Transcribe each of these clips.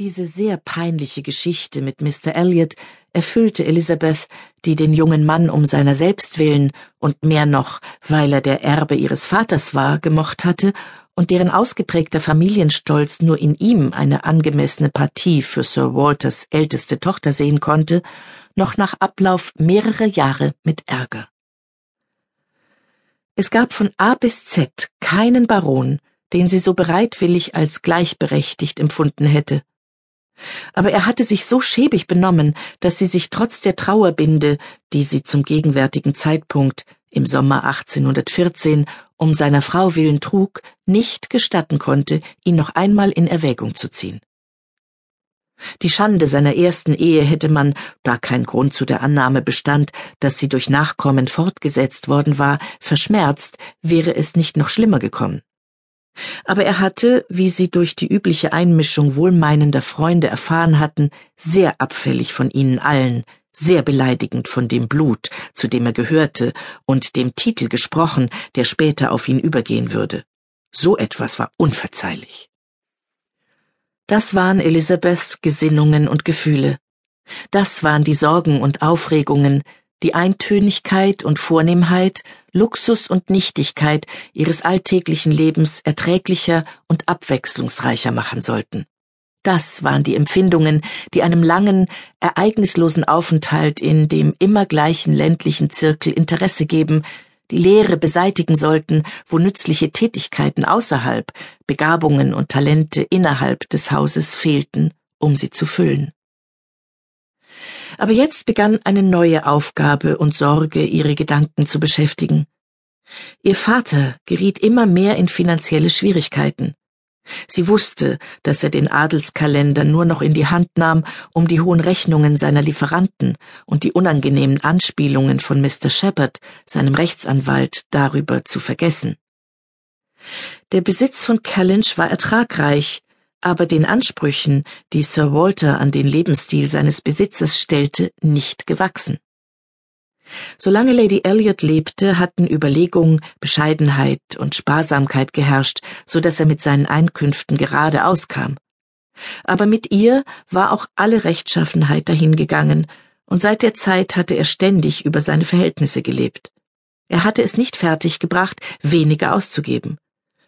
Diese sehr peinliche Geschichte mit Mr. Elliot erfüllte Elizabeth, die den jungen Mann um seiner selbst willen und mehr noch, weil er der Erbe ihres Vaters war, gemocht hatte und deren ausgeprägter Familienstolz nur in ihm eine angemessene Partie für Sir Walters älteste Tochter sehen konnte, noch nach Ablauf mehrerer Jahre mit Ärger. Es gab von A bis Z keinen Baron, den sie so bereitwillig als gleichberechtigt empfunden hätte aber er hatte sich so schäbig benommen, dass sie sich trotz der Trauerbinde, die sie zum gegenwärtigen Zeitpunkt im Sommer 1814 um seiner Frau willen trug, nicht gestatten konnte, ihn noch einmal in Erwägung zu ziehen. Die Schande seiner ersten Ehe hätte man, da kein Grund zu der Annahme bestand, dass sie durch Nachkommen fortgesetzt worden war, verschmerzt, wäre es nicht noch schlimmer gekommen. Aber er hatte, wie sie durch die übliche Einmischung wohlmeinender Freunde erfahren hatten, sehr abfällig von ihnen allen, sehr beleidigend von dem Blut, zu dem er gehörte, und dem Titel gesprochen, der später auf ihn übergehen würde. So etwas war unverzeihlich. Das waren Elisabeths Gesinnungen und Gefühle. Das waren die Sorgen und Aufregungen, die Eintönigkeit und Vornehmheit, Luxus und Nichtigkeit ihres alltäglichen Lebens erträglicher und abwechslungsreicher machen sollten. Das waren die Empfindungen, die einem langen, ereignislosen Aufenthalt in dem immer gleichen ländlichen Zirkel Interesse geben, die Leere beseitigen sollten, wo nützliche Tätigkeiten außerhalb, Begabungen und Talente innerhalb des Hauses fehlten, um sie zu füllen. Aber jetzt begann eine neue Aufgabe und Sorge, ihre Gedanken zu beschäftigen. Ihr Vater geriet immer mehr in finanzielle Schwierigkeiten. Sie wusste, dass er den Adelskalender nur noch in die Hand nahm, um die hohen Rechnungen seiner Lieferanten und die unangenehmen Anspielungen von Mr. Shepard, seinem Rechtsanwalt, darüber zu vergessen. Der Besitz von Kellynch war ertragreich, aber den Ansprüchen, die Sir Walter an den Lebensstil seines Besitzers stellte, nicht gewachsen. Solange Lady Elliot lebte, hatten Überlegung, Bescheidenheit und Sparsamkeit geherrscht, so dass er mit seinen Einkünften gerade auskam. Aber mit ihr war auch alle Rechtschaffenheit dahingegangen, und seit der Zeit hatte er ständig über seine Verhältnisse gelebt. Er hatte es nicht fertiggebracht, weniger auszugeben.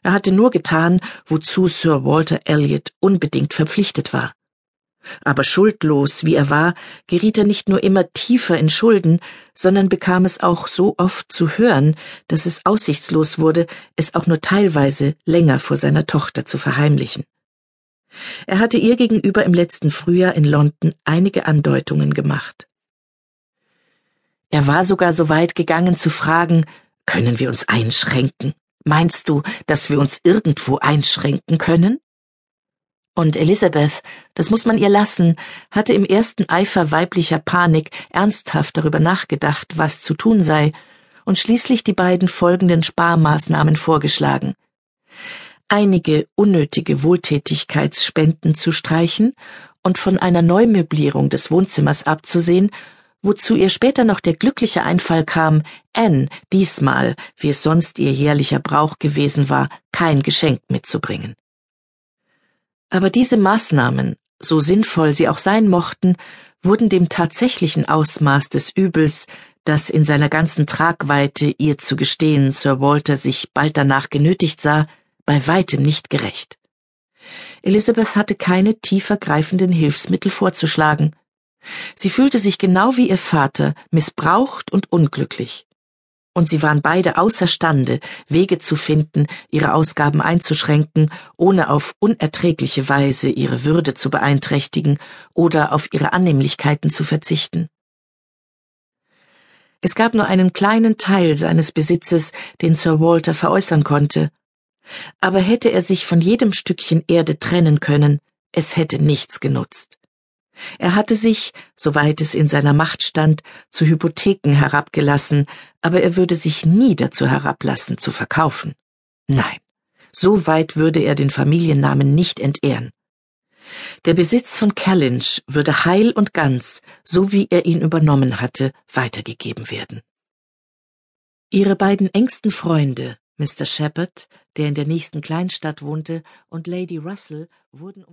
Er hatte nur getan, wozu Sir Walter Elliot unbedingt verpflichtet war. Aber schuldlos, wie er war, geriet er nicht nur immer tiefer in Schulden, sondern bekam es auch so oft zu hören, dass es aussichtslos wurde, es auch nur teilweise länger vor seiner Tochter zu verheimlichen. Er hatte ihr gegenüber im letzten Frühjahr in London einige Andeutungen gemacht. Er war sogar so weit gegangen zu fragen, können wir uns einschränken? Meinst du, dass wir uns irgendwo einschränken können? Und Elisabeth, das muss man ihr lassen, hatte im ersten Eifer weiblicher Panik ernsthaft darüber nachgedacht, was zu tun sei, und schließlich die beiden folgenden Sparmaßnahmen vorgeschlagen. Einige unnötige Wohltätigkeitsspenden zu streichen und von einer Neumöblierung des Wohnzimmers abzusehen wozu ihr später noch der glückliche Einfall kam, Anne diesmal, wie es sonst ihr jährlicher Brauch gewesen war, kein Geschenk mitzubringen. Aber diese Maßnahmen, so sinnvoll sie auch sein mochten, wurden dem tatsächlichen Ausmaß des Übels, das in seiner ganzen Tragweite ihr zu gestehen Sir Walter sich bald danach genötigt sah, bei weitem nicht gerecht. Elizabeth hatte keine tiefer greifenden Hilfsmittel vorzuschlagen, Sie fühlte sich genau wie ihr Vater missbraucht und unglücklich. Und sie waren beide außerstande, Wege zu finden, ihre Ausgaben einzuschränken, ohne auf unerträgliche Weise ihre Würde zu beeinträchtigen oder auf ihre Annehmlichkeiten zu verzichten. Es gab nur einen kleinen Teil seines Besitzes, den Sir Walter veräußern konnte, aber hätte er sich von jedem Stückchen Erde trennen können, es hätte nichts genutzt. Er hatte sich, soweit es in seiner Macht stand, zu Hypotheken herabgelassen, aber er würde sich nie dazu herablassen, zu verkaufen. Nein, so weit würde er den Familiennamen nicht entehren. Der Besitz von Kellynch würde heil und ganz, so wie er ihn übernommen hatte, weitergegeben werden. Ihre beiden engsten Freunde, Mr. Shepherd, der in der nächsten Kleinstadt wohnte, und Lady Russell, wurden um